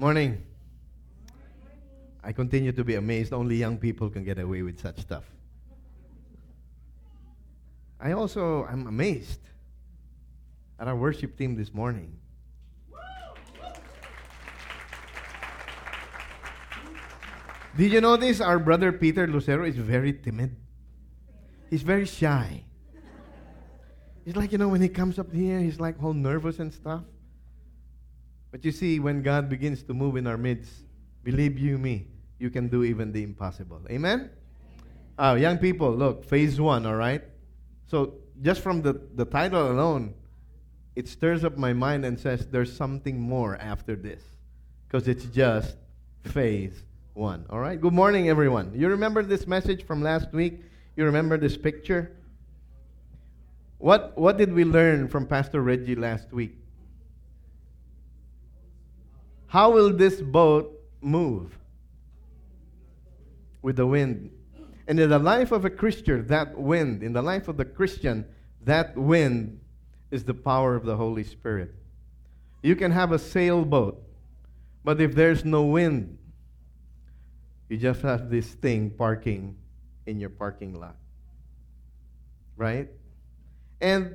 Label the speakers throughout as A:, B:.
A: Morning. I continue to be amazed. Only young people can get away with such stuff. I also am amazed at our worship team this morning. Did you notice our brother Peter Lucero is very timid? He's very shy. He's like, you know, when he comes up here, he's like all nervous and stuff. But you see, when God begins to move in our midst, believe you me, you can do even the impossible. Amen? Uh, young people, look, phase one, all right? So just from the, the title alone, it stirs up my mind and says there's something more after this. Because it's just phase one. All right? Good morning, everyone. You remember this message from last week? You remember this picture? What, what did we learn from Pastor Reggie last week? How will this boat move? With the wind. And in the life of a Christian, that wind, in the life of the Christian, that wind is the power of the Holy Spirit. You can have a sailboat, but if there's no wind, you just have this thing parking in your parking lot. Right? And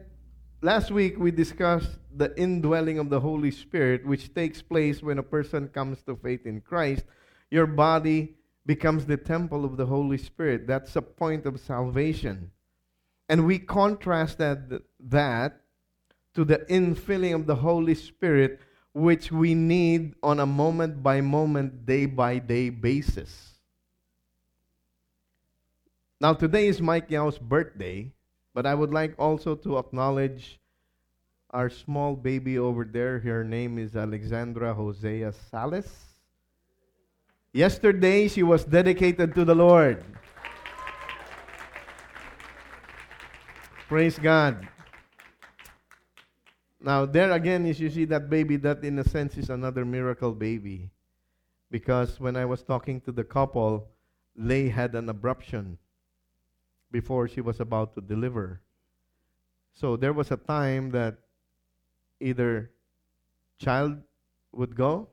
A: last week we discussed the indwelling of the Holy Spirit, which takes place when a person comes to faith in Christ. Your body becomes the temple of the Holy Spirit. That's a point of salvation. And we contrasted that to the infilling of the Holy Spirit, which we need on a moment by moment, day by day basis. Now, today is Mike Yao's birthday, but I would like also to acknowledge our small baby over there. Her name is Alexandra Hosea Salas. Yesterday, she was dedicated to the Lord. Praise God. Now, there again is you see that baby, that in a sense is another miracle baby. Because when I was talking to the couple, Lay had an abruption before she was about to deliver. So there was a time that either child would go,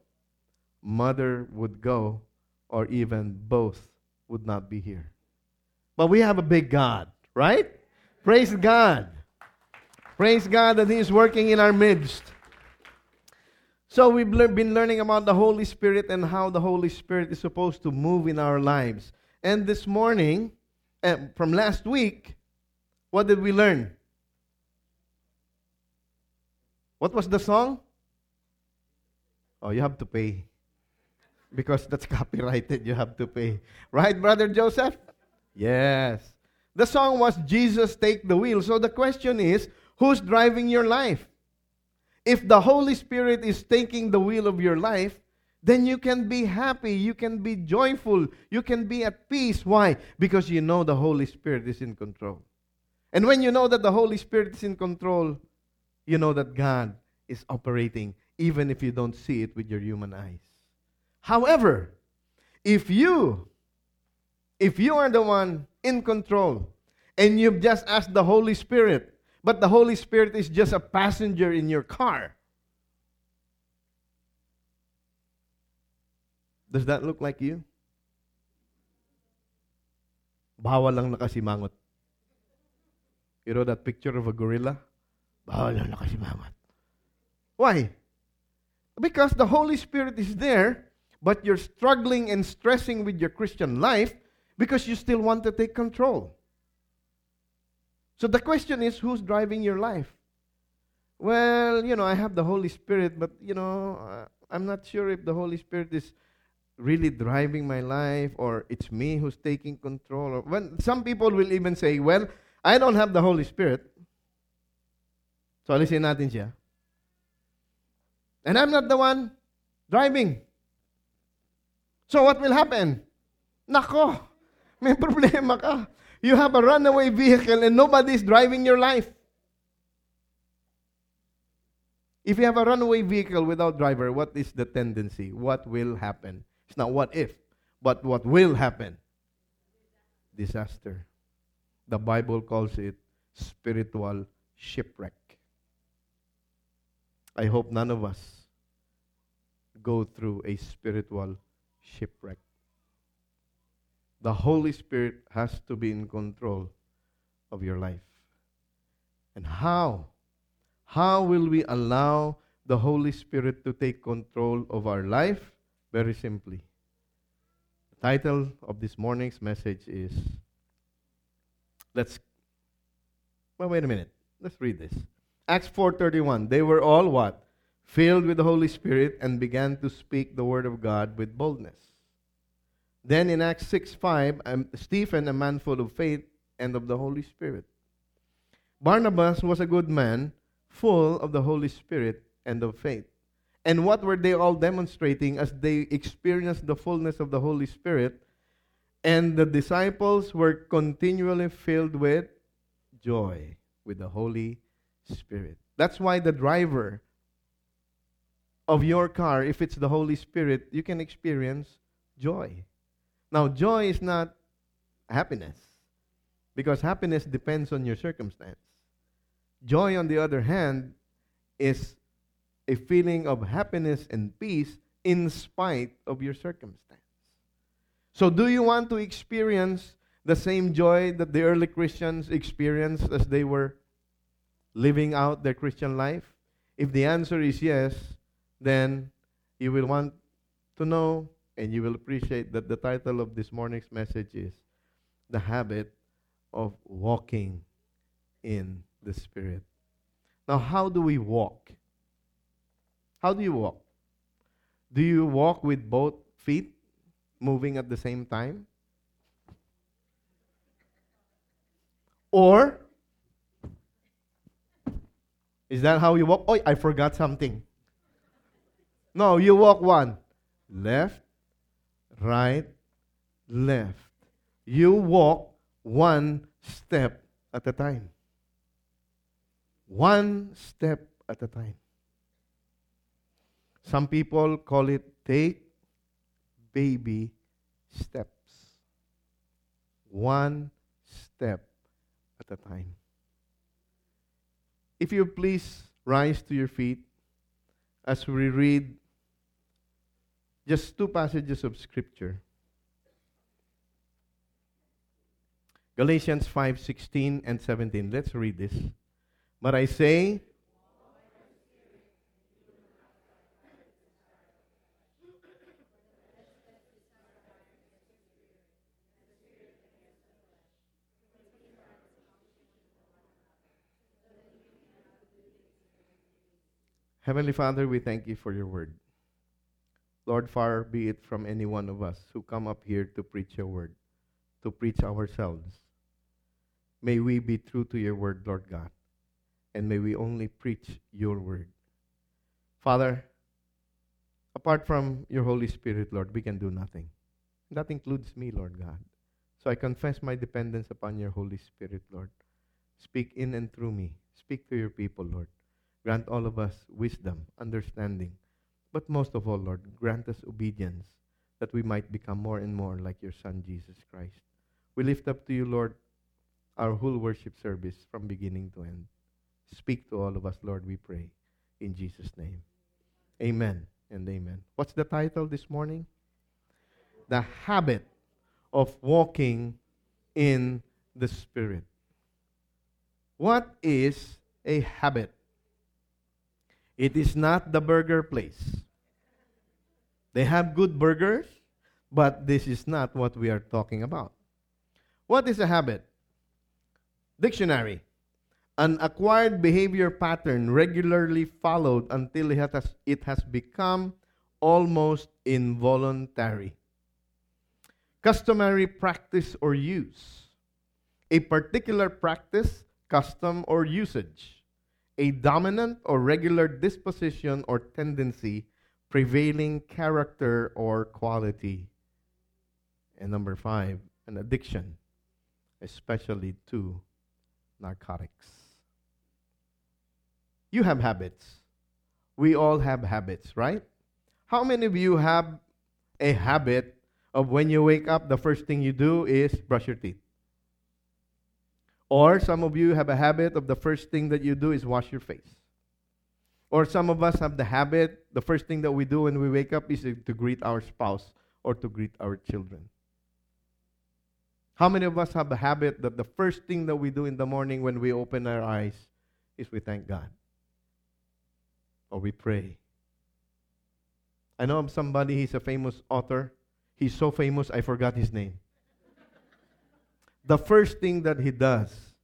A: mother would go, or even both would not be here. But we have a big God, right? Praise God. Praise God that He is working in our midst. So we've been learning about the Holy Spirit and how the Holy Spirit is supposed to move in our lives. And this morning, uh, from last week, what did we learn? What was the song? Oh, you have to pay. Because that's copyrighted, you have to pay. Right, Brother Joseph? Yes. The song was Jesus Take the Wheel. So the question is who's driving your life? If the Holy Spirit is taking the wheel of your life, then you can be happy, you can be joyful, you can be at peace. Why? Because you know the Holy Spirit is in control. And when you know that the Holy Spirit is in control, you know that God is operating, even if you don't see it with your human eyes. However, if you if you are the one in control and you've just asked the Holy Spirit, but the Holy Spirit is just a passenger in your car, does that look like you? Bawal lang nakasimangot. You know that picture of a gorilla? Nakasimangot. Why? Because the Holy Spirit is there, but you're struggling and stressing with your Christian life because you still want to take control. So the question is who's driving your life? Well, you know, I have the Holy Spirit, but, you know, uh, I'm not sure if the Holy Spirit is really driving my life or it's me who's taking control. Or when some people will even say, well, I don't have the Holy Spirit. So alisin natin siya. And I'm not the one driving. So what will happen? Nako, may problema ka. You have a runaway vehicle and nobody is driving your life. If you have a runaway vehicle without driver, what is the tendency? What will happen? It's not what if, but what will happen. Disaster. The Bible calls it spiritual shipwreck. I hope none of us go through a spiritual shipwreck. The Holy Spirit has to be in control of your life. And how? How will we allow the Holy Spirit to take control of our life? Very simply. The title of this morning's message is Let's Well, wait a minute. Let's read this. Acts 4:31. They were all what? Filled with the Holy Spirit and began to speak the word of God with boldness. Then in Acts 6 5, um, Stephen, a man full of faith and of the Holy Spirit. Barnabas was a good man, full of the Holy Spirit and of faith. And what were they all demonstrating as they experienced the fullness of the Holy Spirit? And the disciples were continually filled with joy, with the Holy Spirit. That's why the driver of your car, if it's the Holy Spirit, you can experience joy. Now, joy is not happiness because happiness depends on your circumstance. Joy, on the other hand, is a feeling of happiness and peace in spite of your circumstance. So, do you want to experience the same joy that the early Christians experienced as they were living out their Christian life? If the answer is yes, then you will want to know and you will appreciate that the title of this morning's message is The Habit of Walking in the Spirit. Now, how do we walk? How do you walk? Do you walk with both feet moving at the same time? Or is that how you walk? Oh, I forgot something. No, you walk one left, right, left. You walk one step at a time. One step at a time. Some people call it take baby steps. One step at a time. If you please rise to your feet as we read just two passages of scripture. Galatians 5:16 and 17. Let's read this. But I say Heavenly Father, we thank you for your word. Lord, far be it from any one of us who come up here to preach your word, to preach ourselves. May we be true to your word, Lord God, and may we only preach your word. Father, apart from your Holy Spirit, Lord, we can do nothing. That includes me, Lord God. So I confess my dependence upon your Holy Spirit, Lord. Speak in and through me. Speak to your people, Lord. Grant all of us wisdom, understanding, but most of all, Lord, grant us obedience that we might become more and more like your Son, Jesus Christ. We lift up to you, Lord, our whole worship service from beginning to end. Speak to all of us, Lord, we pray. In Jesus' name. Amen and amen. What's the title this morning? The habit of walking in the Spirit. What is a habit? It is not the burger place. They have good burgers, but this is not what we are talking about. What is a habit? Dictionary. An acquired behavior pattern regularly followed until it has, it has become almost involuntary. Customary practice or use. A particular practice, custom, or usage. A dominant or regular disposition or tendency prevailing character or quality. And number five, an addiction, especially to narcotics. You have habits. We all have habits, right? How many of you have a habit of when you wake up, the first thing you do is brush your teeth? Or some of you have a habit of the first thing that you do is wash your face. Or some of us have the habit, the first thing that we do when we wake up is to, greet our spouse or to greet our children. How many of us have a habit that the first thing that we do in the morning when we open our eyes is we thank God? Or we pray? I know of somebody, he's a famous author. He's so famous, I forgot his name. The first thing that he does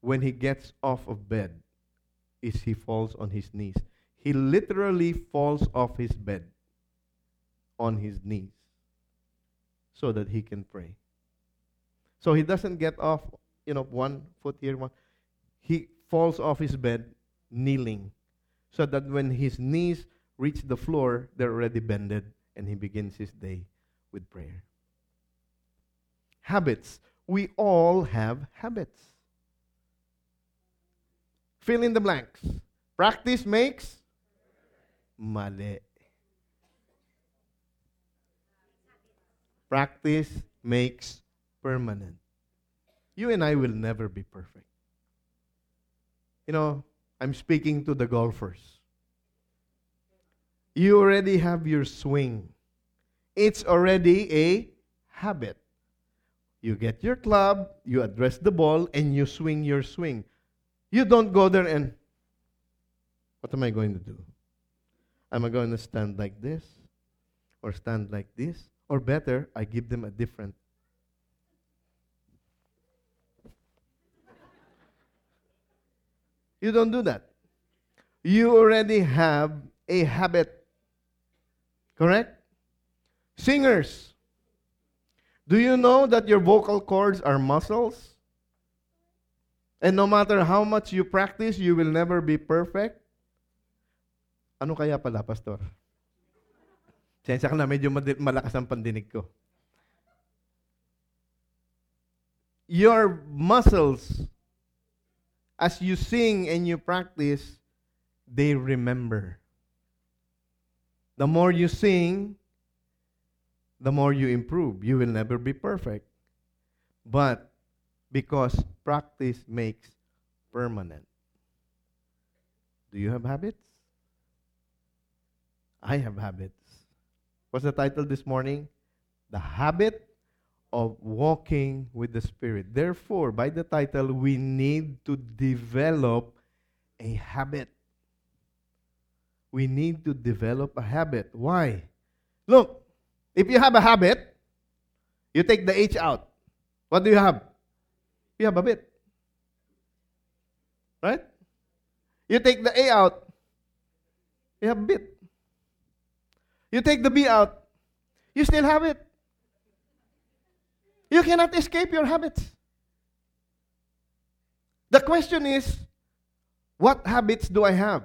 A: when he gets off of bed is he falls on his knees. He literally falls off his bed on his knees so that he can pray. So he doesn't get off, you know, one foot here, one. He falls off his bed kneeling so that when his knees reach the floor, they're already bended and he begins his day with prayer. Habits. We all have habits. Fill in the blanks. Practice makes mali. Practice makes permanent. You and I will never be perfect. You know, I'm speaking to the golfers. You already have your swing. It's already a habit. You get your club, you address the ball, and you swing your swing. You don't go there and, what am I going to do? Am I going to stand like this? Or stand like this? Or better, I give them a different. You don't do that. You already have a habit. Correct? Singers. Do you know that your vocal cords are muscles? And no matter how much you practice, you will never be perfect. Ano kaya pala, Pastor? Sensya ka na, medyo malakas ang pandinig ko. Your muscles, as you sing and you practice, they remember. The more you sing, the more you improve. You will never be perfect. But because practice makes permanent. Do you have habits? I have habits. What's the title this morning? The habit of walking with the Spirit. Therefore, by the title, we need to develop a habit. We need to develop a habit. Why? Look, if you have a habit, you take the H out. What do you have? You have a bit. Right? You take the A out, you have a bit. You take the B out, you still have it. You cannot escape your habits. The question is, what habits do I have?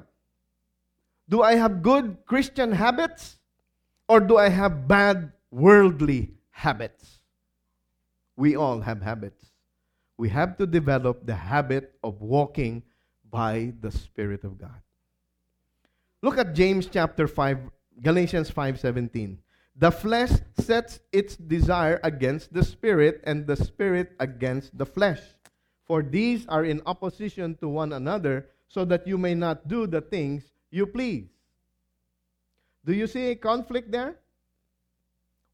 A: Do I have good Christian habits or do I have bad worldly habits? We all have habits we have to develop the habit of walking by the Spirit of God. Look at James chapter 5, Galatians 5:17. The flesh sets its desire against the spirit and the spirit against the flesh. For these are in opposition to one another so that you may not do the things you please. Do you see a conflict there?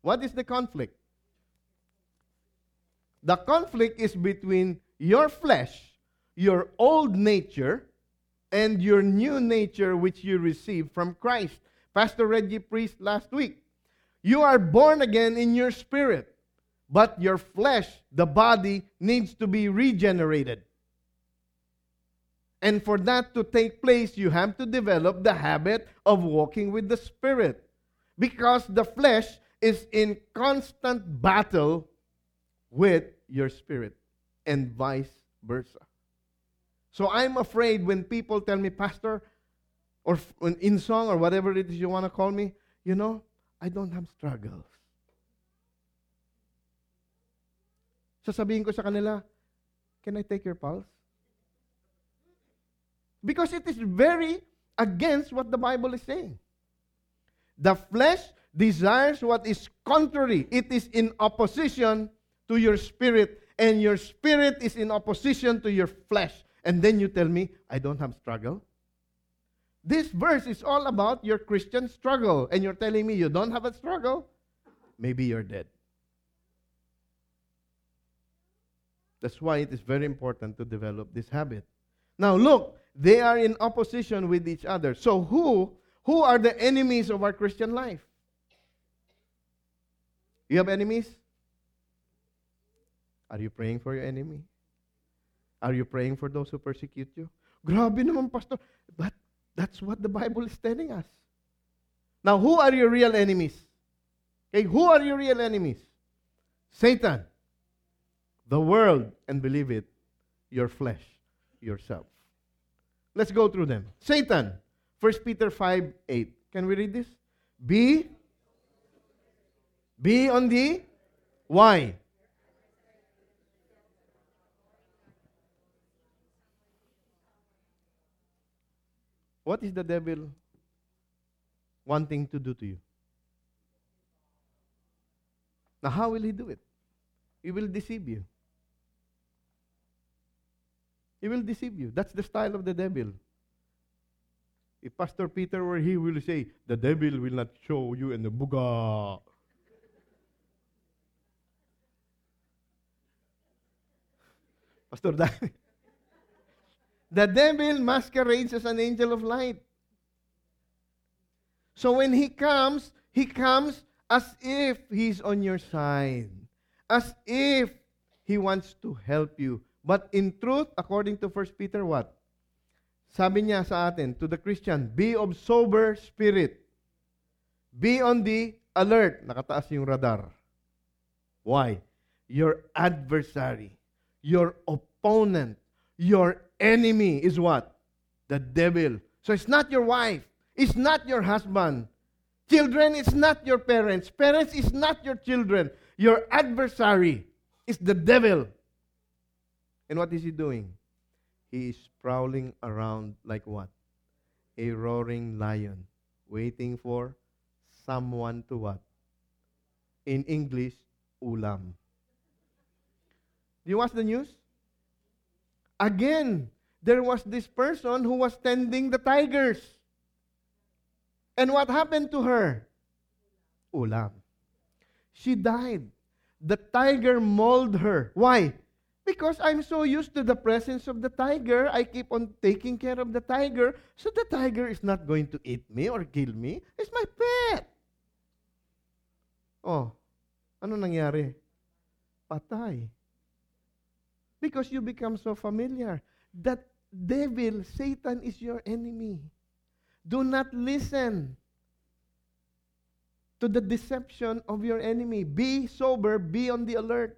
A: What is the conflict? The conflict is between your flesh, your old nature, and your new nature which you received from Christ. Pastor Reggie preached last week. You are born again in your spirit, but your flesh, the body, needs to be regenerated. And for that to take place, you have to develop the habit of walking with the Spirit. Because the flesh is in constant battle with your spirit, and vice versa. So I'm afraid when people tell me, Pastor, or in song or whatever it is you want to call me, you know, I don't have struggles. Sasabihin ko sa kanila, can I take your pulse? Because it is very against what the Bible is saying. The flesh desires what is contrary. It is in opposition to your spirit, and your spirit is in opposition to your flesh. And then you tell me, I don't have struggle. this verse is all about your Christian struggle, and you're telling me you don't have a struggle? Maybe you're dead. That's why it is very important to develop this habit. Now look, they are in opposition with each other. So who who are the enemies of our Christian life? You have enemies? Are you praying for your enemy? Are you praying for those who persecute you? Grabe naman, Pastor. But that's what the Bible is telling us. Now, who are your real enemies? Okay, who are your real enemies? Satan, the world, and believe it, your flesh, yourself. Let's go through them. Satan, 1 Peter 5 8. Can we read this? Be, be on the why? What is the devil wanting to do to you? Now, how will he do it? He will deceive you. He will deceive you. That's the style of the devil. If Pastor Peter were here, he will say, The devil will not show you in the buga. Pastor. The devil masquerades as an angel of light. So when he comes, he comes as if he's on your side, as if he wants to help you. But in truth, according to 1 Peter, what? Sabi niya sa atin, to the Christian, be of sober spirit. Be on the alert. Nakataas yung radar. Why? Your adversary, your opponent, your enemy is what? The devil. So it's not your wife. It's not your husband. Children, it's not your parents. Parents, it's not your children. Your adversary is the devil. And what is he doing? He is prowling around like what? A roaring lion, waiting for someone to what? In English, ulam. Do you watch the news? Again, there was this person who was tending the tigers. And what happened to her? Ulam. She died. The tiger mauled her. Why? Because I'm so used to the presence of the tiger, I keep on taking care of the tiger, so the tiger is not going to eat me or kill me. It's my pet. Oh, ano nangyari? Patay. Because you become so familiar. That devil, Satan, is your enemy. Do not listen to the deception of your enemy. Be sober, be on the alert.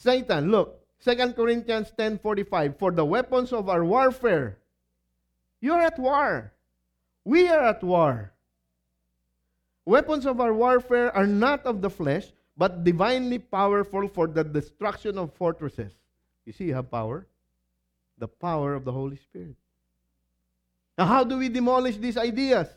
A: Satan, look, 2 Corinthians 10:45 For the weapons of our warfare you're at war. We are at war. Weapons of our warfare are not of the flesh, but divinely powerful for the destruction of fortresses. You see, you have power. The power of the Holy Spirit. Now, how do we demolish these ideas?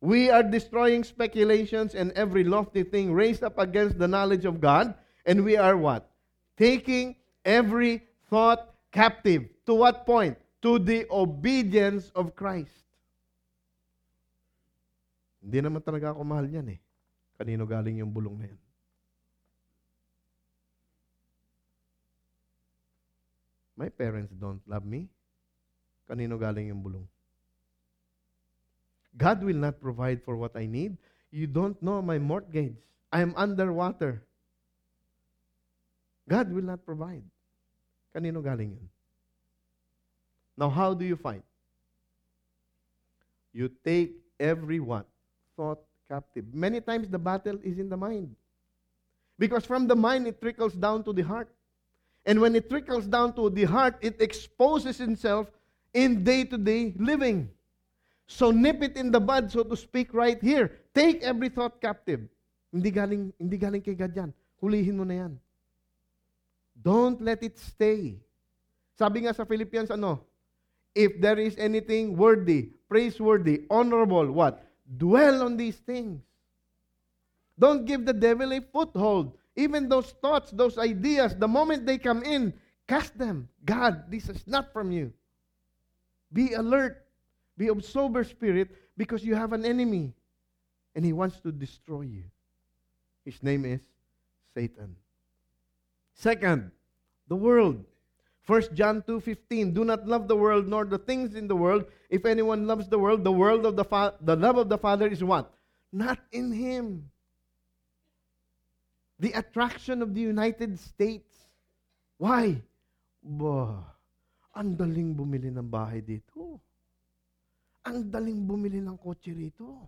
A: We are destroying speculations and every lofty thing raised up against the knowledge of God. And we are what? Taking every thought captive. To what point? To the obedience of Christ. Hindi naman talaga ako mahal niyan eh. Kanino galing yung bulong na yan? My parents don't love me. Kanino galing yung bulong? God will not provide for what I need. You don't know my mortgage. I am underwater. God will not provide. Kanino galing yun? Now, how do you fight? You take every what? Thought captive. Many times the battle is in the mind. Because from the mind, it trickles down to the heart. And when it trickles down to the heart, it exposes itself in day to day living. So nip it in the bud, so to speak, right here. Take every thought captive. Hindi galing, hindi galing kay God yan. Hulihin mo na yan. Don't let it stay. Sabi nga sa Philippians, ano? If there is anything worthy, praiseworthy, honorable, what? Dwell on these things. Don't give the devil a foothold. Even those thoughts, those ideas, the moment they come in, cast them. God, this is not from you. Be alert. Be of sober spirit because you have an enemy and he wants to destroy you. His name is Satan. Second, the world. 1 John 2:15 Do not love the world nor the things in the world. If anyone loves the world, the world of the fa- the love of the Father is what? Not in him. The attraction of the United States. Why? Bah, ang daling bumili ng bahay dito. Ang daling bumili ng kotse rito.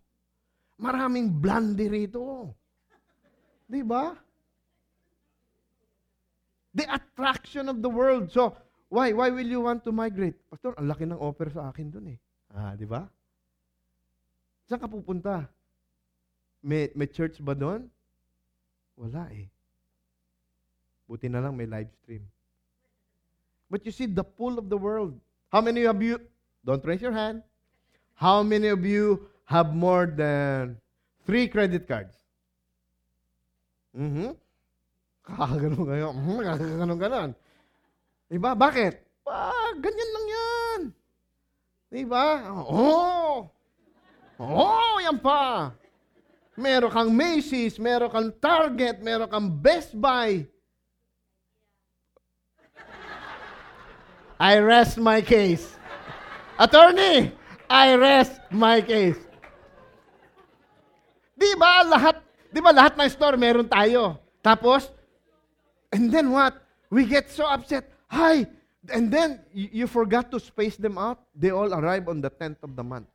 A: Maraming blondie rito. Di ba? The attraction of the world. So, why? Why will you want to migrate? Pastor, ang laki ng offer sa akin dun eh. Ah, di ba? Saan ka pupunta? May, may church ba doon? Wala eh. Buti na lang may live stream. But you see, the pull of the world. How many of you, don't raise your hand, how many of you have more than three credit cards? Mm-hmm. Kakaganon kayo. Mm, kakaganon ganon. Diba? Bakit? Ah, ganyan lang yan. Diba? Oo. Oh. oh, yan pa. Meron kang Macy's, meron kang Target, meron kang Best Buy. I rest my case. Attorney, I rest my case. Di ba lahat, di ba lahat ng store meron tayo? Tapos, and then what? We get so upset. Hi! And then, you, you forgot to space them out. They all arrive on the 10th of the month.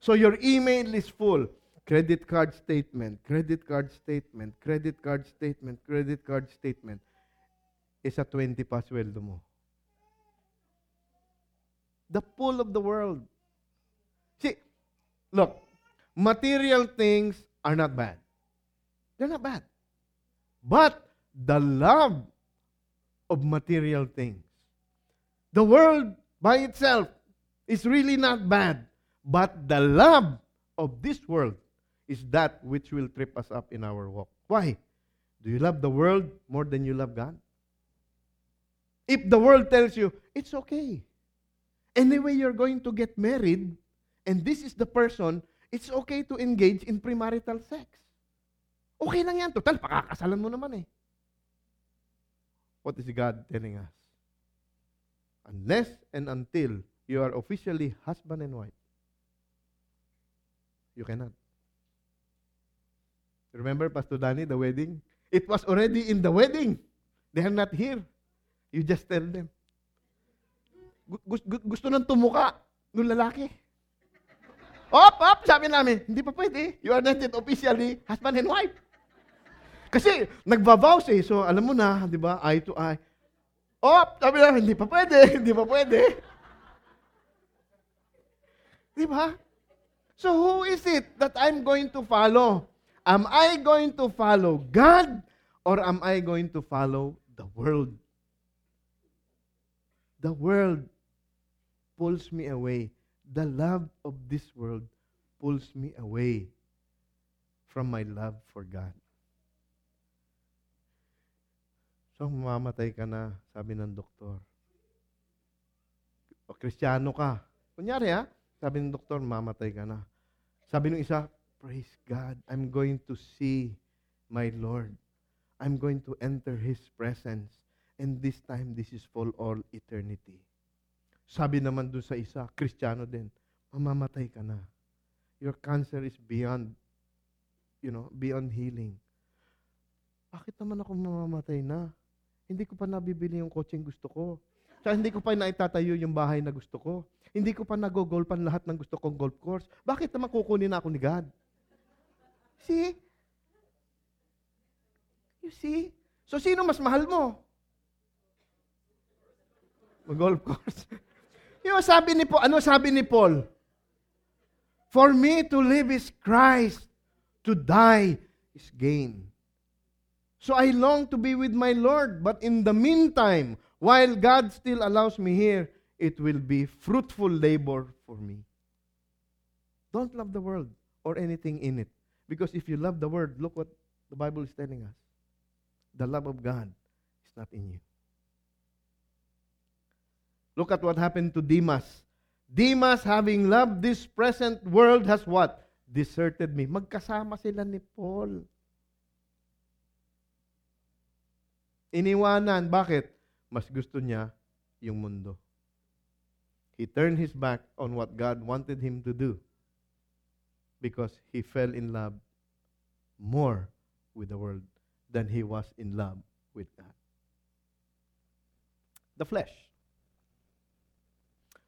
A: So your email is full. Credit card statement, credit card statement, credit card statement, credit card statement. Isa 20 pa sweldo mo. The pull of the world. See, look, material things are not bad. They're not bad. But the love of material things. The world by itself is really not bad. But the love of this world is that which will trip us up in our walk. Why? Do you love the world more than you love God? If the world tells you, it's okay. Anyway, you're going to get married, and this is the person, it's okay to engage in premarital sex. Okay lang yan. Total, pakakasalan mo naman eh. What is God telling us? Unless and until you are officially husband and wife, you cannot. Remember, Pastor Danny, the wedding? It was already in the wedding. They are not here. You just tell them. Gusto nang tumuka ng lalaki. Op, op, sabi namin, hindi pa pwede. You are not yet officially husband and wife. Kasi nagva-vows eh. So alam mo na, di ba, eye to eye. Op, sabi namin, hindi pa pwede, hindi pa pwede. Di ba? So who is it that I'm going to follow? Am I going to follow God or am I going to follow the world? The world pulls me away. The love of this world pulls me away from my love for God. So, mamamatay ka na, sabi ng doktor. O, kristyano ka. Kunyari ha, sabi ng doktor, mamatay ka na. Sabi ng isa, Praise God. I'm going to see my Lord. I'm going to enter His presence. And this time, this is for all eternity. Sabi naman doon sa isa, Kristiyano din, mamamatay ka na. Your cancer is beyond, you know, beyond healing. Bakit naman ako mamamatay na? Hindi ko pa nabibili yung coaching gusto ko. Tsaka hindi ko pa naitatayo yung bahay na gusto ko. Hindi ko pa nagogolpan lahat ng gusto kong golf course. Bakit naman kukunin ako ni God? See? You see? So, sino mas mahal mo? Mag-golf course. yung sabi ni Paul, ano sabi ni Paul? For me to live is Christ, to die is gain. So I long to be with my Lord, but in the meantime, while God still allows me here, it will be fruitful labor for me. Don't love the world or anything in it. Because if you love the world, look what the Bible is telling us. The love of God is not in you. Look at what happened to Demas. Demas, having loved this present world, has what? Deserted me. Magkasama sila ni Paul. Iniwanan. Bakit? Mas gusto niya yung mundo. He turned his back on what God wanted him to do because he fell in love more with the world than he was in love with God. The flesh.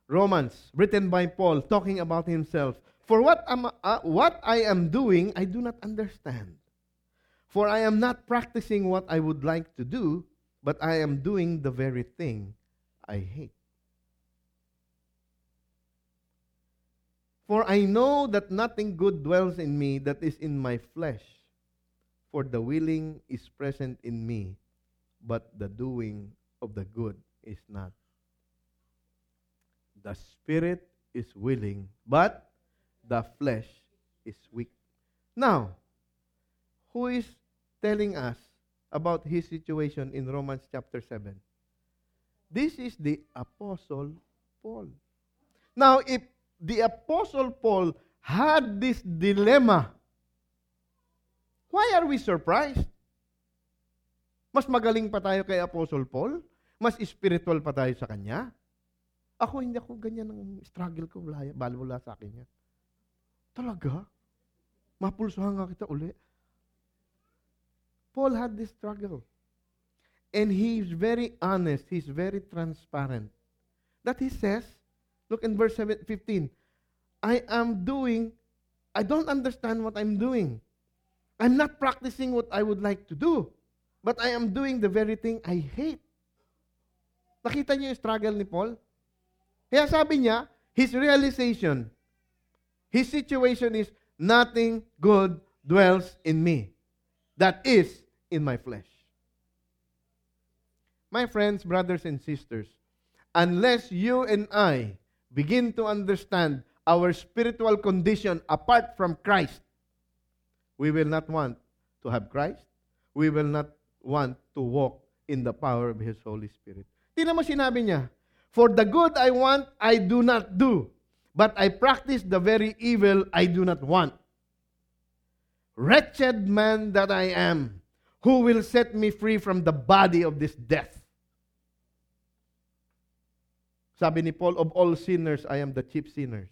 A: Romans, written by Paul, talking about himself. For what, am, uh, what I am doing, I do not understand. For I am not practicing what I would like to do, but I am doing the very thing I hate. For I know that nothing good dwells in me that is in my flesh. For the willing is present in me, but the doing of the good is not. The spirit is willing, but the flesh is weak. Now, who is telling us about his situation in Romans chapter 7? This is the Apostle Paul. Now, if the Apostle Paul had this dilemma, why are we surprised? Mas magaling pa tayo kay Apostle Paul? Mas spiritual pa tayo sa kanya? Ako, hindi ako ganyan ng struggle ko. Wala, wala sa akin yan. Talaga? Mapulsuhan nga kita uli. Paul had this struggle. And he's very honest. He's very transparent. That he says, Look in verse 15. I am doing, I don't understand what I'm doing. I'm not practicing what I would like to do. But I am doing the very thing I hate. Nakita niyo yung struggle ni Paul? Kaya sabi niya, his realization, his situation is, nothing good dwells in me. That is in my flesh. My friends, brothers, and sisters, unless you and I begin to understand our spiritual condition apart from Christ, we will not want to have Christ. We will not want to walk in the power of His Holy Spirit. Tingnan mo sinabi niya, For the good I want, I do not do. But I practice the very evil I do not want. Wretched man that I am, who will set me free from the body of this death? Sabi ni Paul, of all sinners, I am the chief sinners.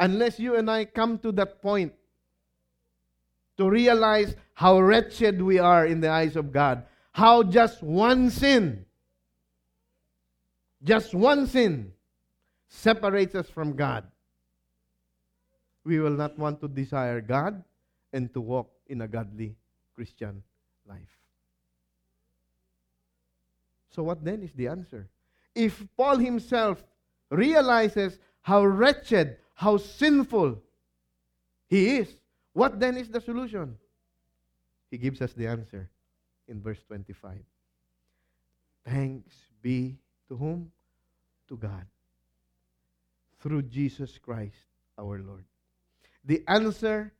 A: Unless you and I come to that point to realize how wretched we are in the eyes of God, how just one sin, just one sin separates us from God, we will not want to desire God and to walk in a godly Christian life. So, what then is the answer? If Paul himself realizes how wretched, how sinful he is, what then is the solution? He gives us the answer in verse 25. Thanks be to whom? To God. Through Jesus Christ our Lord. The answer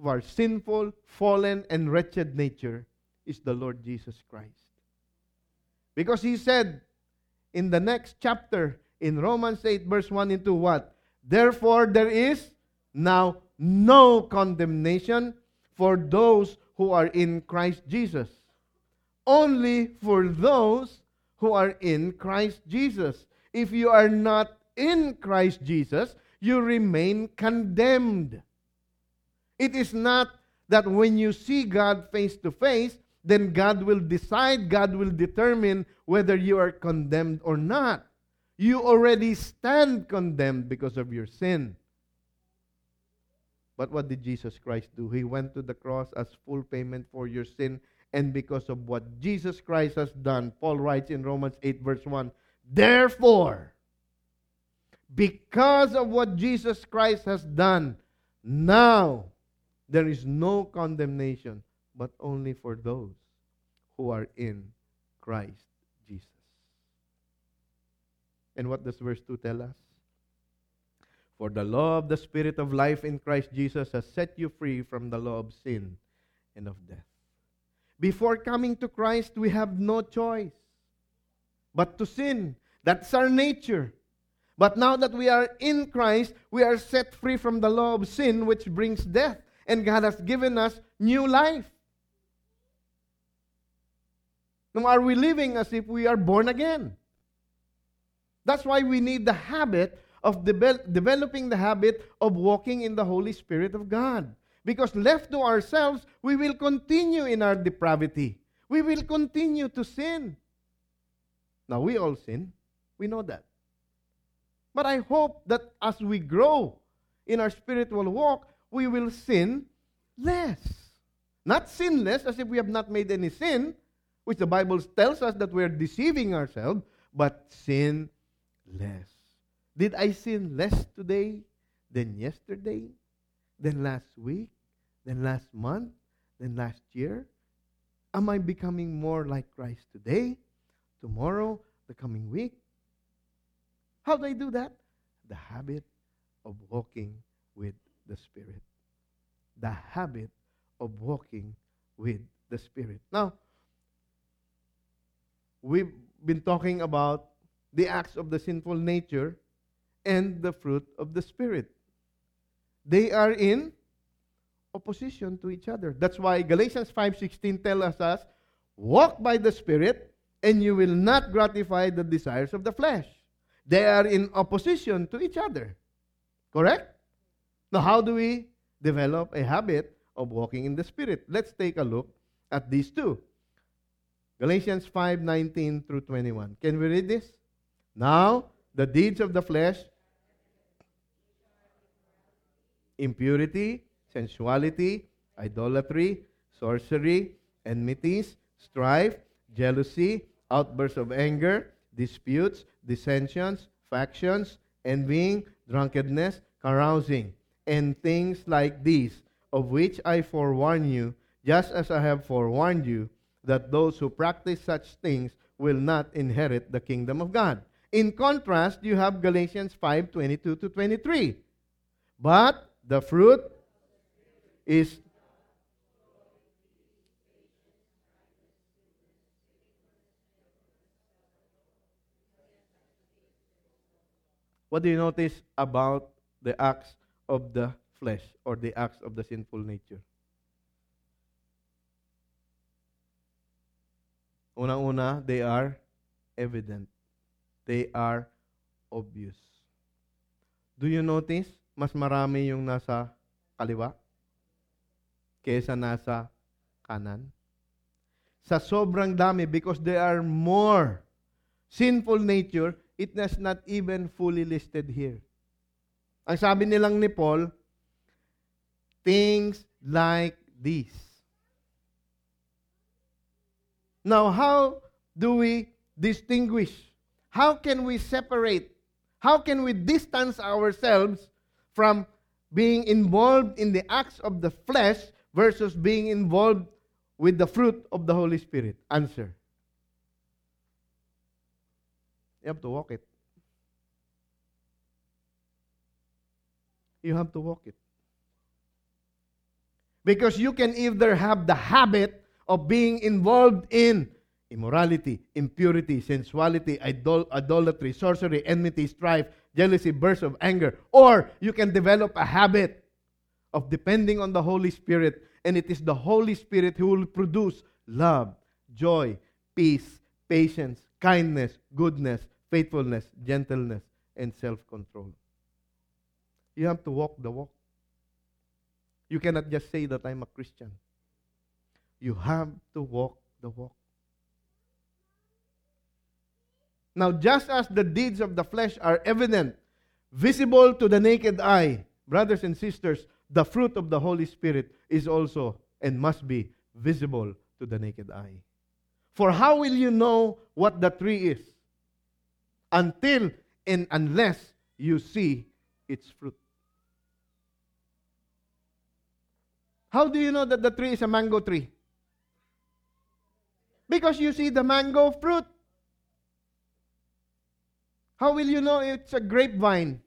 A: to our sinful, fallen, and wretched nature is the Lord Jesus Christ. Because he said in the next chapter, in Romans 8, verse 1 into what? Therefore, there is now no condemnation for those who are in Christ Jesus. Only for those who are in Christ Jesus. If you are not in Christ Jesus, you remain condemned. It is not that when you see God face to face, then God will decide, God will determine whether you are condemned or not. You already stand condemned because of your sin. But what did Jesus Christ do? He went to the cross as full payment for your sin. And because of what Jesus Christ has done, Paul writes in Romans 8, verse 1 Therefore, because of what Jesus Christ has done, now there is no condemnation but only for those who are in Christ Jesus. And what does verse 2 tell us? For the law of the Spirit of life in Christ Jesus has set you free from the law of sin and of death. Before coming to Christ, we have no choice. but to sin. That's our nature. But now that we are in Christ, we are set free from the law of sin, which brings death. And God has given us new life. Now, are we living as if we are born again? That's why we need the habit of de- developing the habit of walking in the Holy Spirit of God. Because left to ourselves, we will continue in our depravity. We will continue to sin. Now, we all sin. We know that. But I hope that as we grow in our spiritual walk, we will sin less. Not sinless, as if we have not made any sin, which the Bible tells us that we're deceiving ourselves, but sin less. Did I sin less today than yesterday, than last week, than last month, than last year? Am I becoming more like Christ today, tomorrow, the coming week? How do I do that? The habit of walking with the Spirit. The habit of walking with the Spirit. Now, we've been talking about the acts of the sinful nature and the fruit of the Spirit. They are in opposition to each other. That's why Galatians 5:16 tells us, "Walk by the Spirit, and you will not gratify the desires of the flesh." They are in opposition to each other. Correct? Now, how do we develop a habit of walking in the Spirit? Let's take a look at these two. Galatians 5 19 through 21. Can we read this? Now, the deeds of the flesh impurity, sensuality, idolatry, sorcery, enmities, strife, jealousy, outbursts of anger, disputes, dissensions, factions, envying, drunkenness, carousing, and things like these, of which I forewarn you, just as I have forewarned you, that those who practice such things will not inherit the kingdom of God. In contrast, you have Galatians 5 22 to 23. But the fruit is What do you notice about the acts of the flesh or the acts of the sinful nature? Una-una, they are evident. They are obvious. Do you notice? Mas marami yung nasa kaliwa kesa nasa kanan. Sa sobrang dami because there are more sinful nature it is not even fully listed here. Ang sabi nilang ni Paul, things like these. Now, how do we distinguish? How can we separate? How can we distance ourselves from being involved in the acts of the flesh versus being involved with the fruit of the Holy Spirit? Answer. You have to walk it. You have to walk it. Because you can either have the habit of being involved in immorality, impurity, sensuality, idol- idolatry, sorcery, enmity, strife, jealousy, bursts of anger, or you can develop a habit of depending on the Holy Spirit, and it is the Holy Spirit who will produce love, joy, peace, patience, kindness, goodness, faithfulness, gentleness, and self control. You have to walk the walk. You cannot just say that I'm a Christian. You have to walk the walk. Now, just as the deeds of the flesh are evident, visible to the naked eye, brothers and sisters, the fruit of the Holy Spirit is also and must be visible to the naked eye. For how will you know what the tree is? Until and unless you see its fruit. How do you know that the tree is a mango tree? Because you see the mango fruit. How will you know it's a grapevine?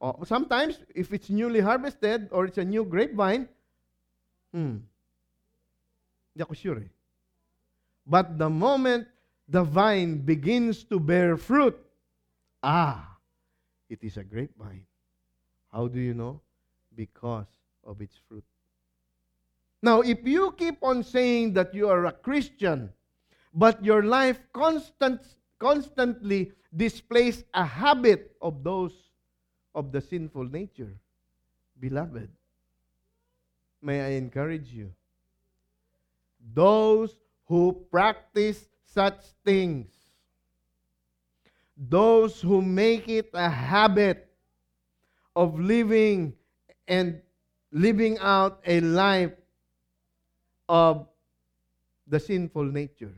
A: Oh, sometimes, if it's newly harvested or it's a new grapevine, hmm, sure eh. But the moment the vine begins to bear fruit, ah, it is a grapevine. How do you know? Because of its fruit. Now, if you keep on saying that you are a Christian, but your life constant, constantly displays a habit of those of the sinful nature, beloved, may I encourage you. Those who practice such things, those who make it a habit of living and living out a life of the sinful nature.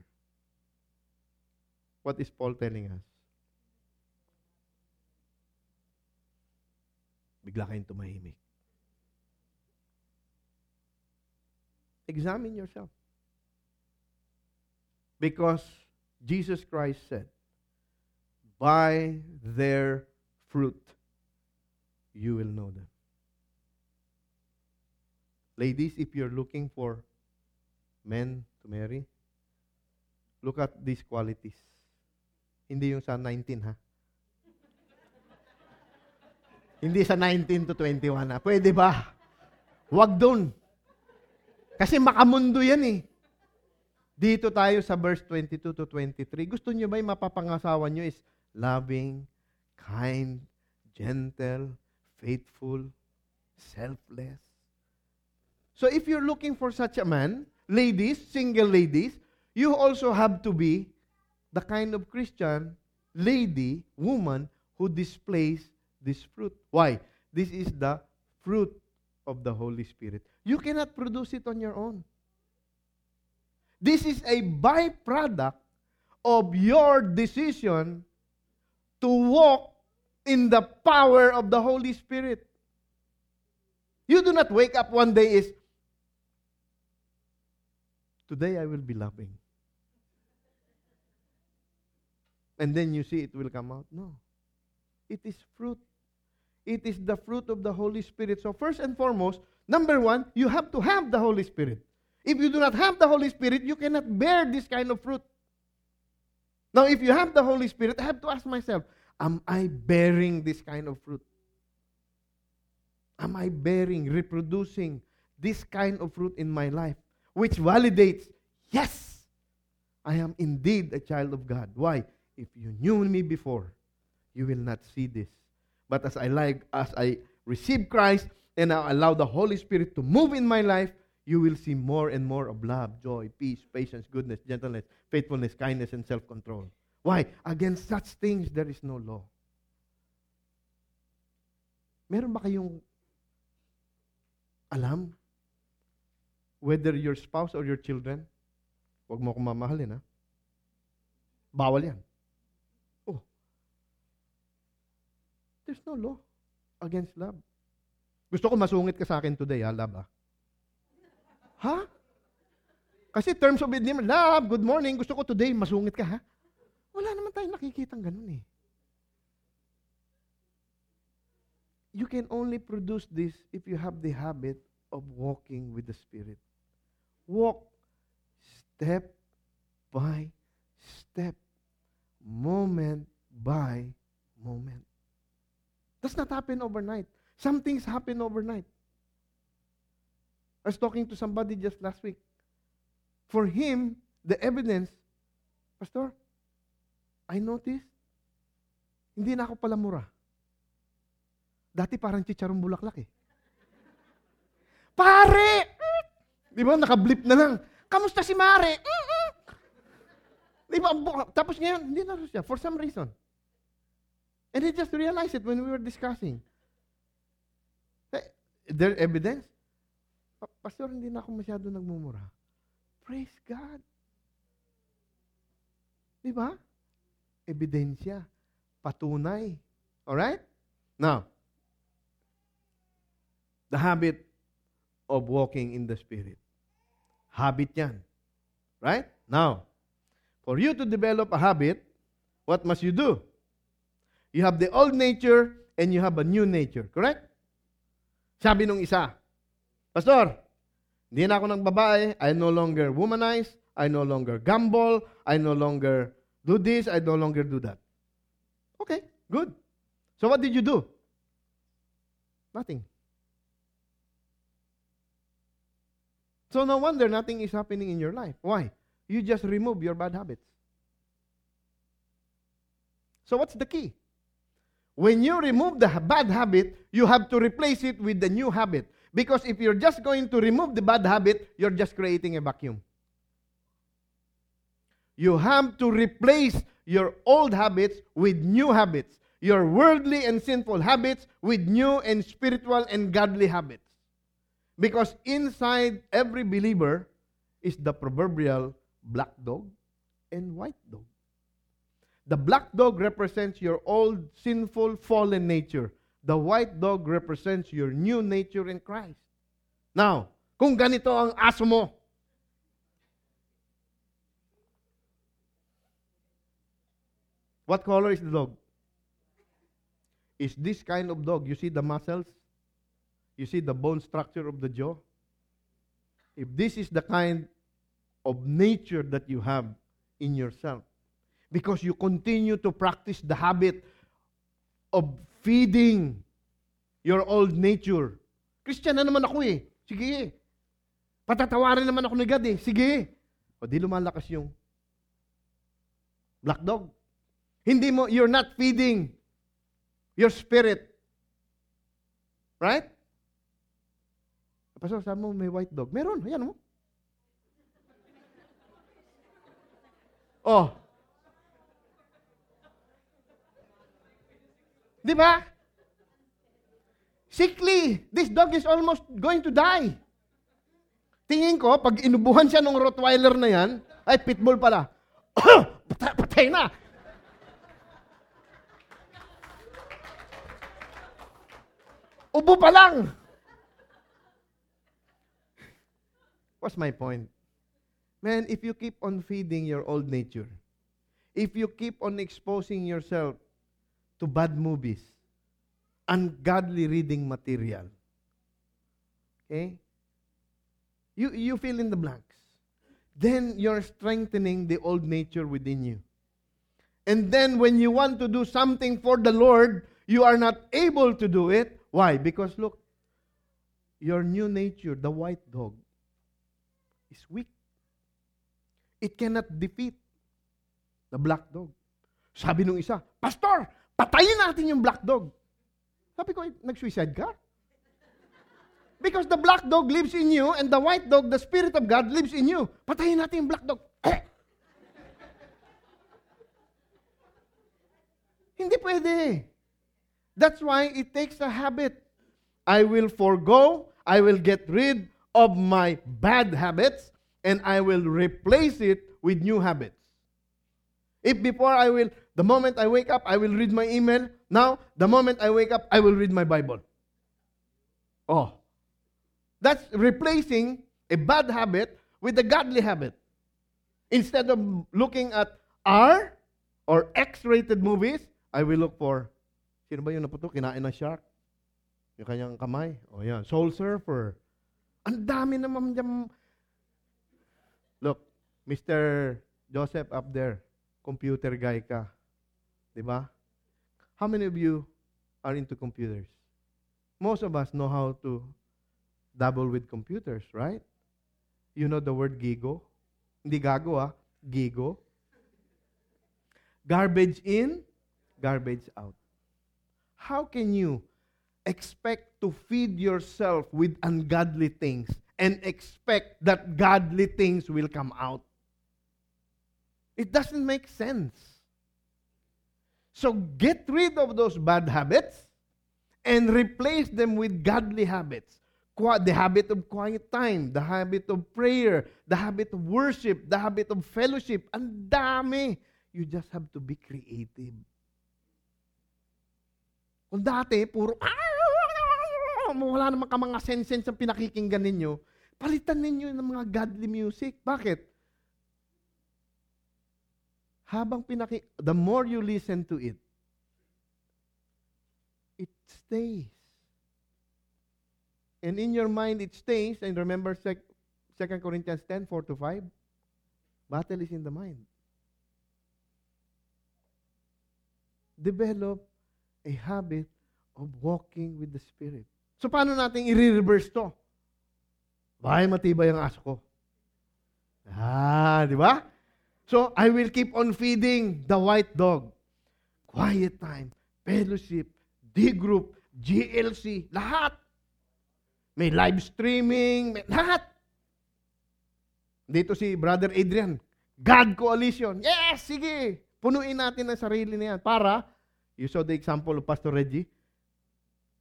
A: What is Paul telling us? Bigla kayong tumahimik. Examine yourself. Because Jesus Christ said, By their fruit you will know them. Ladies, if you're looking for men to marry, look at these qualities. Hindi yung sa 19, ha? Hindi sa 19 to 21, ha? Pwede ba? Huwag dun. Kasi makamundo yan eh. Dito tayo sa verse 22 to 23. Gusto nyo ba yung mapapangasawa nyo is loving, kind, gentle, faithful, selfless. So if you're looking for such a man, ladies, single ladies, you also have to be the kind of Christian lady, woman, who displays this fruit. Why? This is the fruit of the Holy Spirit. You cannot produce it on your own. This is a byproduct of your decision to walk in the power of the Holy Spirit. You do not wake up one day is today I will be loving. And then you see it will come out. No. It is fruit. It is the fruit of the Holy Spirit. So first and foremost, number one, you have to have the Holy Spirit. If you do not have the Holy Spirit, you cannot bear this kind of fruit. Now, if you have the Holy Spirit, I have to ask myself, am I bearing this kind of fruit? Am I bearing, reproducing this kind of fruit in my life? Which validates, yes, I am indeed a child of God. Why? If you knew me before, you will not see this. But as I like, as I receive Christ and I allow the Holy Spirit to move in my life, you will see more and more of love, joy, peace, patience, goodness, gentleness, faithfulness, kindness, and self control. Why? Against such things, there is no law. Meron ba kayong alam whether your spouse or your children, huwag mo akong mamahalin, ha? Bawal yan. Oh. There's no law against love. Gusto ko masungit ka sa akin today, ha, love, ha? Ha? Kasi terms of endearment, love, good morning, gusto ko today, masungit ka, ha? Wala naman tayong nakikitang ganun eh. You can only produce this if you have the habit of walking with the Spirit. Walk step by step, moment by moment. Does not happen overnight. Some things happen overnight. I was talking to somebody just last week. For him, the evidence, Pastor, I noticed, hindi na ako pala mura. Dati parang chicharong bulaklak eh. Pare! Di ba? Nakablip na lang. Kamusta si Mare? Di ba? Tapos ngayon, hindi na siya. For some reason. And he just realized it when we were discussing. Eh, there evidence? Pastor, hindi na ako masyado nagmumura. Praise God. Di ba? Ebidensya. Patunay. Alright? Now, the habit of walking in the Spirit. Habit yan. Right? Now, for you to develop a habit, what must you do? You have the old nature and you have a new nature. Correct? Sabi nung isa, Pastor, hindi na ako ng. I no longer womanize. I no longer gamble. I no longer do this, I no longer do that. Okay, good. So what did you do? Nothing. So no wonder nothing is happening in your life. Why? You just remove your bad habits. So what's the key? When you remove the bad habit, you have to replace it with the new habit. Because if you're just going to remove the bad habit, you're just creating a vacuum. You have to replace your old habits with new habits, your worldly and sinful habits with new and spiritual and godly habits. Because inside every believer is the proverbial black dog and white dog. The black dog represents your old sinful fallen nature. The white dog represents your new nature in Christ. Now, kung ganito ang aso mo, what color is the dog? Is this kind of dog, you see the muscles? You see the bone structure of the jaw? If this is the kind of nature that you have in yourself, because you continue to practice the habit of feeding your old nature. Christian na naman ako eh. Sige. Patatawarin naman ako ni God eh. Sige. O di lumalakas yung black dog. Hindi mo, you're not feeding your spirit. Right? Pastor, sabi mo may white dog. Meron, ayan mo. Oh. Di ba? Sickly. This dog is almost going to die. Tingin ko, pag inubuhan siya ng Rottweiler na yan, ay, pitbull pala. patay, patay na. Ubo pa lang. What's my point? Man, if you keep on feeding your old nature, if you keep on exposing yourself to bad movies, ungodly reading material, okay? You, you fill in the blanks. Then you're strengthening the old nature within you. And then when you want to do something for the Lord, you are not able to do it. Why? Because look, your new nature, the white dog, is weak. It cannot defeat the black dog. Sabi nung isa, Pastor, patayin natin yung black dog. Sabi ko, nag-suicide ka? Because the black dog lives in you and the white dog, the Spirit of God, lives in you. Patayin natin yung black dog. Hindi pwede. That's why it takes a habit. I will forego, I will get rid of my bad habits, and I will replace it with new habits. If before I will, the moment I wake up, I will read my email. Now, the moment I wake up, I will read my Bible. Oh. That's replacing a bad habit with a godly habit. Instead of looking at R or X-rated movies, I will look for, sino ba yung naputo? Kinain ng shark? Yung kanyang kamay? Oh, yan. Soul Surfer. Ang dami naman dyan. Look, Mr. Joseph up there, computer guy ka. Di ba? How many of you are into computers? Most of us know how to double with computers, right? You know the word gigo? Hindi gago ah, gigo. Garbage in, garbage out. How can you expect to feed yourself with ungodly things and expect that godly things will come out? It doesn't make sense. So get rid of those bad habits and replace them with godly habits. The habit of quiet time, the habit of prayer, the habit of worship, the habit of fellowship. Ang dami. You just have to be creative. Kung dati, puro, wala naman ka mga sense-sense ang pinakikinggan ninyo, palitan ninyo ng mga godly music. Bakit? Habang pinaki, the more you listen to it, it stays. And in your mind, it stays. And remember 2 Corinthians 10, 4 to 5? Battle is in the mind. develop a habit of walking with the Spirit. So, paano natin i-reverse to? Bahay matibay ang aso ko. Ah, di ba? So, I will keep on feeding the white dog. Quiet time, fellowship, D-group, GLC, lahat. May live streaming, may lahat. Dito si Brother Adrian, God Coalition. Yes, sige. Punuin natin ang sarili na yan. Para, you saw the example of Pastor Reggie.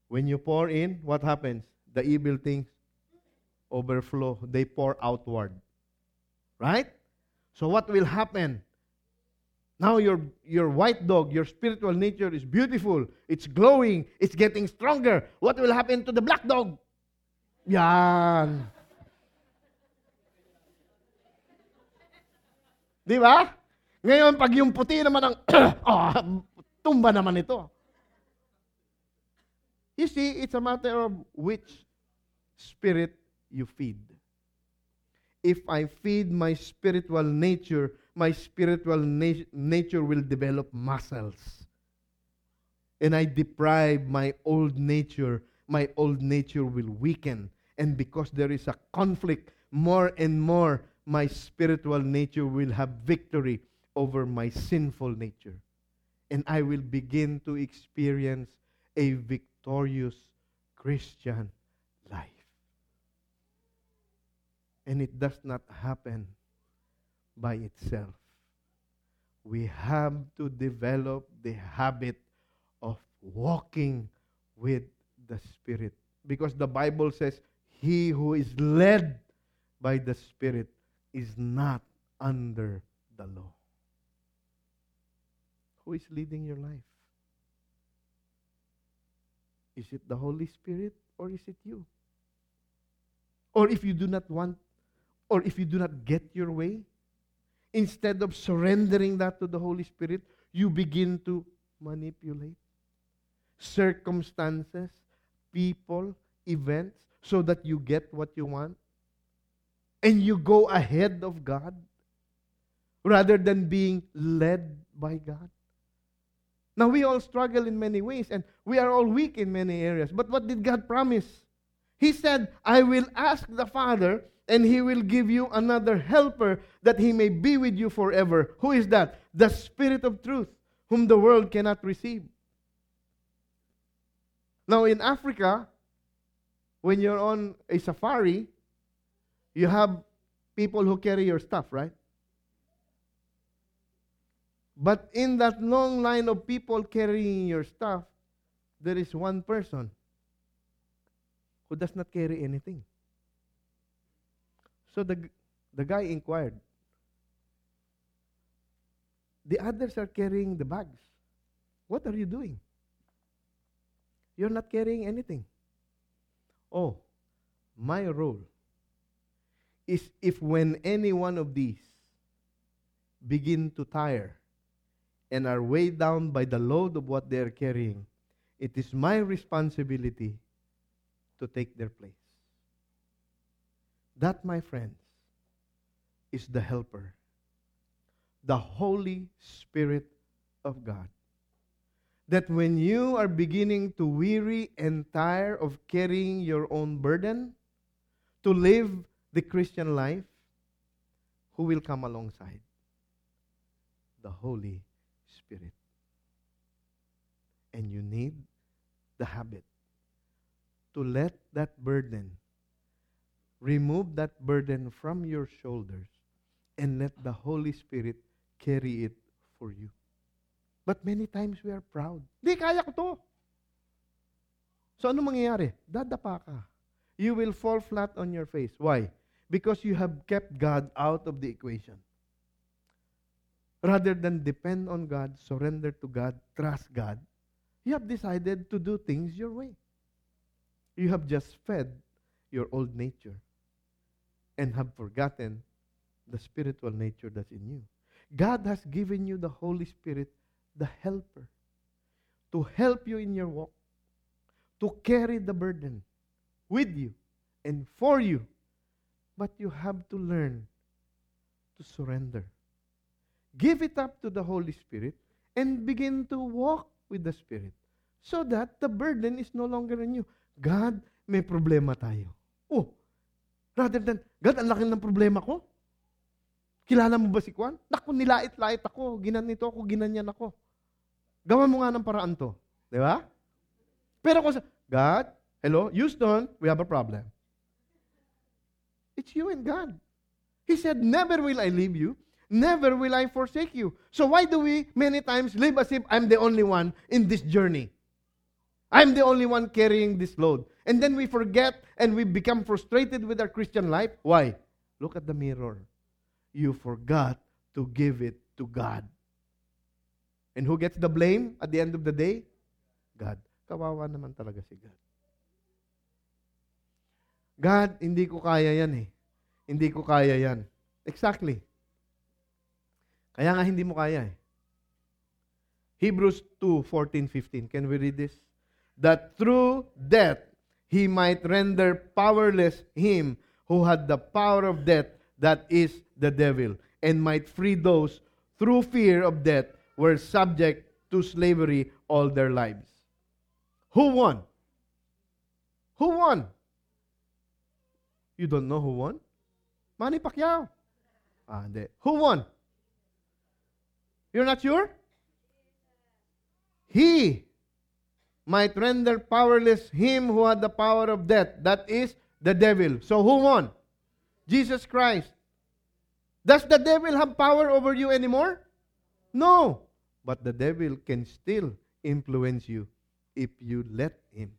A: When you pour in, what happens? The evil things overflow. They pour outward. Right? So what will happen? Now your your white dog, your spiritual nature is beautiful. It's glowing. It's getting stronger. What will happen to the black dog? Yan. Di ba? Ngayon, pag yung puti naman ang, oh, tumba naman ito. You see, it's a matter of which spirit you feed. If I feed my spiritual nature, my spiritual na- nature will develop muscles. And I deprive my old nature, my old nature will weaken. And because there is a conflict, more and more, my spiritual nature will have victory over my sinful nature. And I will begin to experience a victorious Christian life. And it does not happen by itself. We have to develop the habit of walking with the Spirit. Because the Bible says, He who is led by the Spirit is not under the law. Who is leading your life? Is it the Holy Spirit or is it you? Or if you do not want, or if you do not get your way, instead of surrendering that to the Holy Spirit, you begin to manipulate circumstances, people, events, so that you get what you want. And you go ahead of God rather than being led by God. Now, we all struggle in many ways and we are all weak in many areas. But what did God promise? He said, I will ask the Father and he will give you another helper that he may be with you forever. Who is that? The Spirit of truth, whom the world cannot receive. Now, in Africa, when you're on a safari, you have people who carry your stuff, right? But in that long line of people carrying your stuff, there is one person who does not carry anything. So the, the guy inquired. The others are carrying the bags. What are you doing? You're not carrying anything. Oh, my role is if when any one of these begin to tire and are weighed down by the load of what they are carrying, it is my responsibility to take their place. That, my friends, is the helper, the Holy Spirit of God. That when you are beginning to weary and tire of carrying your own burden, to live the Christian life, who will come alongside? The Holy Spirit. And you need the habit to let that burden, remove that burden from your shoulders, and let the Holy Spirit carry it for you. But many times we are proud. Di, kaya ko to. So ano mangyayari? Dadapa ka. You will fall flat on your face. Why? Because you have kept God out of the equation. Rather than depend on God, surrender to God, trust God, you have decided to do things your way. You have just fed your old nature and have forgotten the spiritual nature that's in you. God has given you the Holy Spirit, the helper, to help you in your walk, to carry the burden with you and for you. But you have to learn to surrender. Give it up to the Holy Spirit and begin to walk with the Spirit so that the burden is no longer on you. God, may problema tayo. Rather than, God, ang laki ng problema ko. Kilala mo ba si Kwan? Naku, nilait-lait ako. Ginanito ako, ginanyan ako. Gawa mo nga ng paraan to. Di ba? Pero kung sa, God, hello, Houston, we have a problem. It's you and God. He said, never will I leave you. Never will I forsake you. So why do we many times live as if I'm the only one in this journey? I'm the only one carrying this load. And then we forget and we become frustrated with our Christian life. Why? Look at the mirror you forgot to give it to God. And who gets the blame at the end of the day? God. Kawawa naman talaga si God. God, hindi ko kaya yan eh. Hindi ko kaya yan. Exactly. Kaya nga hindi mo kaya eh. Hebrews 2, 14, 15. Can we read this? That through death, he might render powerless him who had the power of death, that is the devil, and might free those through fear of death were subject to slavery all their lives. Who won? Who won? You don't know who won? Manny Pacquiao. Ah, hindi. Who won? You're not sure? He might render powerless him who had the power of death. That is the devil. So who won? Jesus Christ. Does the devil have power over you anymore? No. But the devil can still influence you if you let him.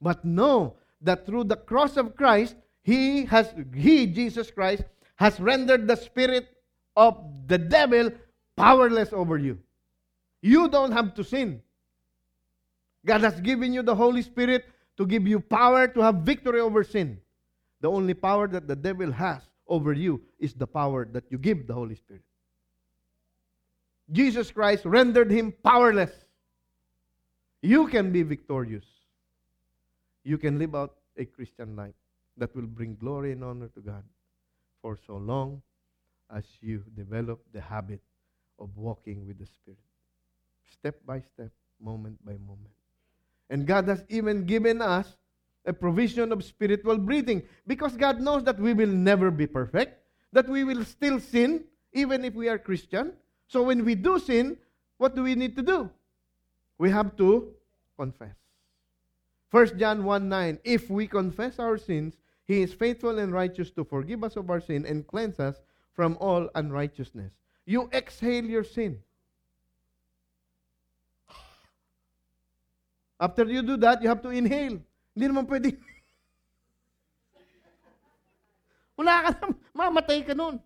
A: But know that through the cross of Christ, he has he Jesus Christ has rendered the spirit of the devil powerless over you. You don't have to sin. God has given you the Holy Spirit to give you power to have victory over sin. The only power that the devil has over you is the power that you give the Holy Spirit. Jesus Christ rendered him powerless. You can be victorious. You can live out a Christian life that will bring glory and honor to God for so long as you develop the habit of walking with the Spirit. Step by step, moment by moment. And God has even given us a provision of spiritual breathing because God knows that we will never be perfect, that we will still sin even if we are Christian. So when we do sin, what do we need to do? We have to confess. 1 John 1 9, if we confess our sins, he is faithful and righteous to forgive us of our sin and cleanse us from all unrighteousness. You exhale your sin. After you do that, you have to inhale. Hindi naman pwede. Wala ka na, mamatay ka nun.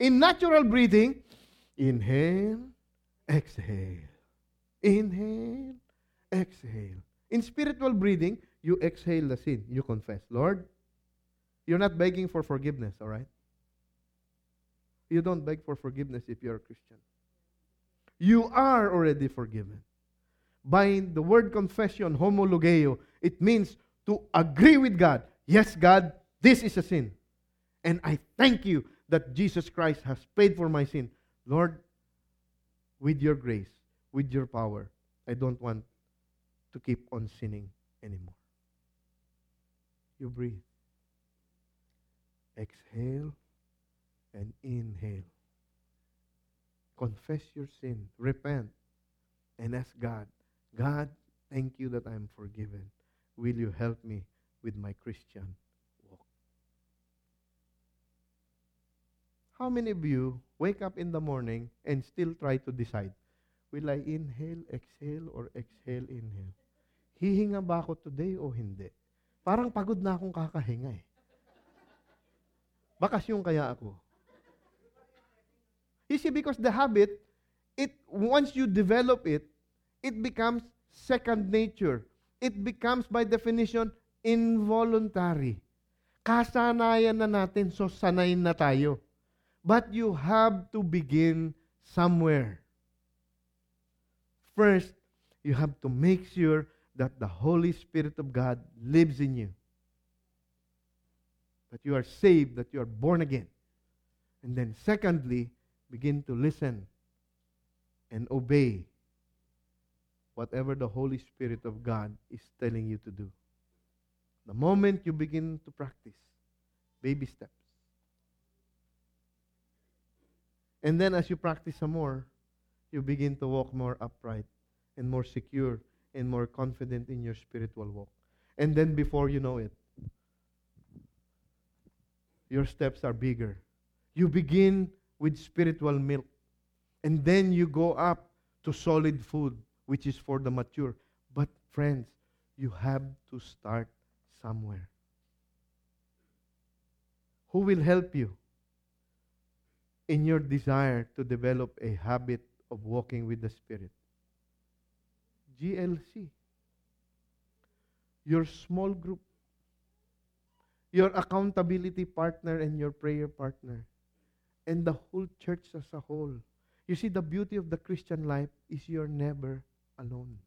A: In natural breathing, inhale, exhale. Inhale, exhale. In spiritual breathing, you exhale the sin. You confess, Lord, you're not begging for forgiveness, all right? You don't beg for forgiveness if you're a Christian. You are already forgiven by the word confession, homologeo, it means to agree with God. Yes, God, this is a sin. And I thank you that Jesus Christ has paid for my sin. Lord, with your grace, with your power, I don't want to keep on sinning anymore. You breathe. Exhale and inhale. Confess your sin. Repent. And ask God God, thank you that I'm forgiven. Will you help me with my Christian walk? How many of you wake up in the morning and still try to decide, will I inhale, exhale, or exhale, inhale? Hihinga ba ako today o hindi? Parang pagod na akong kakahinga eh. Bakasyon kaya ako. You see, because the habit, it once you develop it, it becomes second nature. It becomes, by definition, involuntary. Kasanayan na natin, so sanay na tayo. But you have to begin somewhere. First, you have to make sure that the Holy Spirit of God lives in you. That you are saved, that you are born again. And then, secondly, begin to listen and obey whatever the Holy Spirit of God is telling you to do. The moment you begin to practice, baby steps. And then as you practice some more, you begin to walk more upright and more secure and more confident in your spiritual walk. And then before you know it, your steps are bigger. You begin with spiritual milk. And then you go up to solid food, which is for the mature. But, friends, you have to start somewhere. Who will help you in your desire to develop a habit of walking with the Spirit? GLC. Your small group. Your accountability partner and your prayer partner. And the whole church as a whole. You see, the beauty of the Christian life is you're never alone.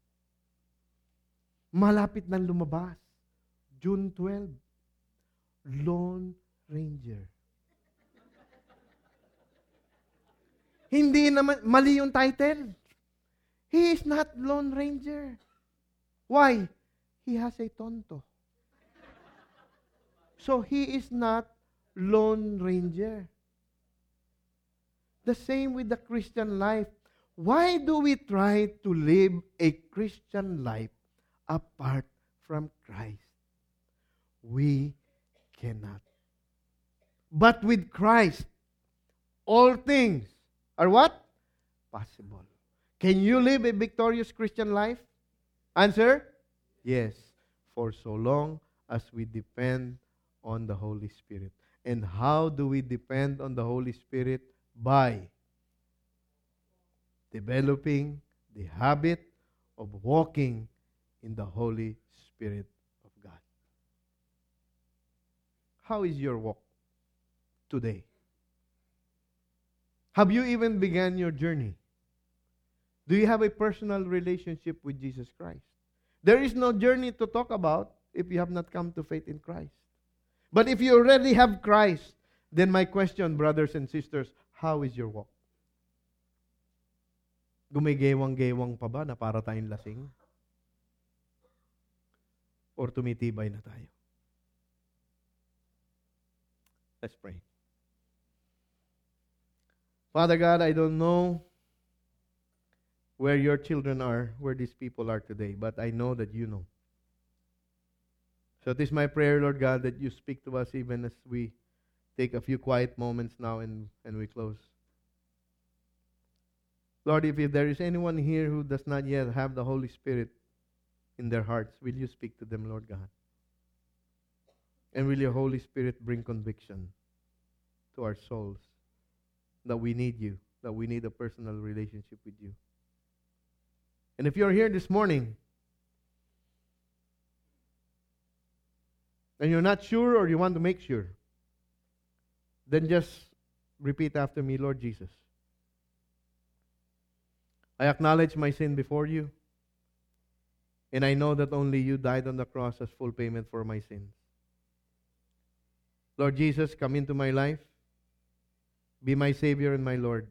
A: Malapit nang lumabas. June 12. Lone Ranger. Hindi naman, mali yung title. He is not Lone Ranger. Why? He has a tonto. So he is not Lone Ranger. The same with the Christian life. Why do we try to live a Christian life apart from Christ? We cannot. But with Christ, all things are what? Possible. Can you live a victorious Christian life? Answer? Yes. For so long as we depend on the Holy Spirit. And how do we depend on the Holy Spirit? By developing the habit of walking in the Holy Spirit of God. How is your walk today? Have you even begun your journey? Do you have a personal relationship with Jesus Christ? There is no journey to talk about if you have not come to faith in Christ. But if you already have Christ, then my question, brothers and sisters, how is your walk? Gumigewang-gewang pa ba na para tayong lasing? Or tumitibay na tayo? Let's pray. Father God, I don't know where your children are, where these people are today, but I know that you know. So it is my prayer, Lord God, that you speak to us even as we take a few quiet moments now and, and we close. Lord, if, if there is anyone here who does not yet have the Holy Spirit in their hearts, will you speak to them, Lord God? And will your Holy Spirit bring conviction to our souls that we need you, that we need a personal relationship with you? And if you're here this morning and you're not sure or you want to make sure, then just repeat after me, Lord Jesus. I acknowledge my sin before you, and I know that only you died on the cross as full payment for my sins. Lord Jesus, come into my life. Be my Savior and my Lord.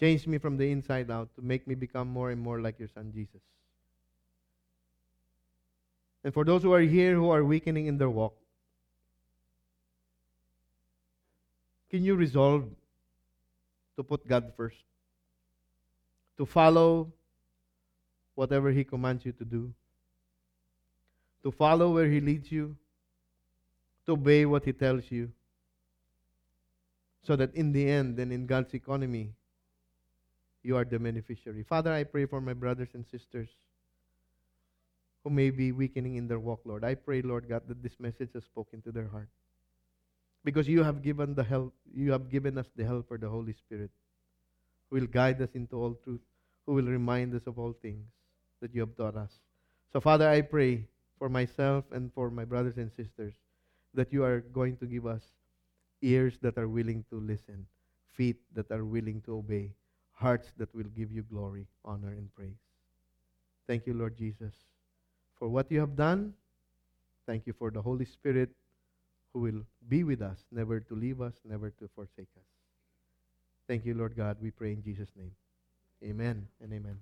A: Change me from the inside out to make me become more and more like your Son, Jesus. And for those who are here who are weakening in their walk, can you resolve to put God first? To follow whatever He commands you to do? To follow where He leads you? To obey what He tells you? So that in the end, and in God's economy, you are the beneficiary. Father, I pray for my brothers and sisters who may be weakening in their walk, Lord. I pray, Lord God, that this message has spoken to their heart. Because you have given the help, you have given us the helper, the Holy Spirit, who will guide us into all truth, who will remind us of all things that you have taught us. So, Father, I pray for myself and for my brothers and sisters that you are going to give us ears that are willing to listen, feet that are willing to obey, hearts that will give you glory, honor, and praise. Thank you, Lord Jesus, for what you have done. Thank you for the Holy Spirit who will be with us, never to leave us, never to forsake us. Thank you, Lord God. We pray in Jesus' name. Amen and amen.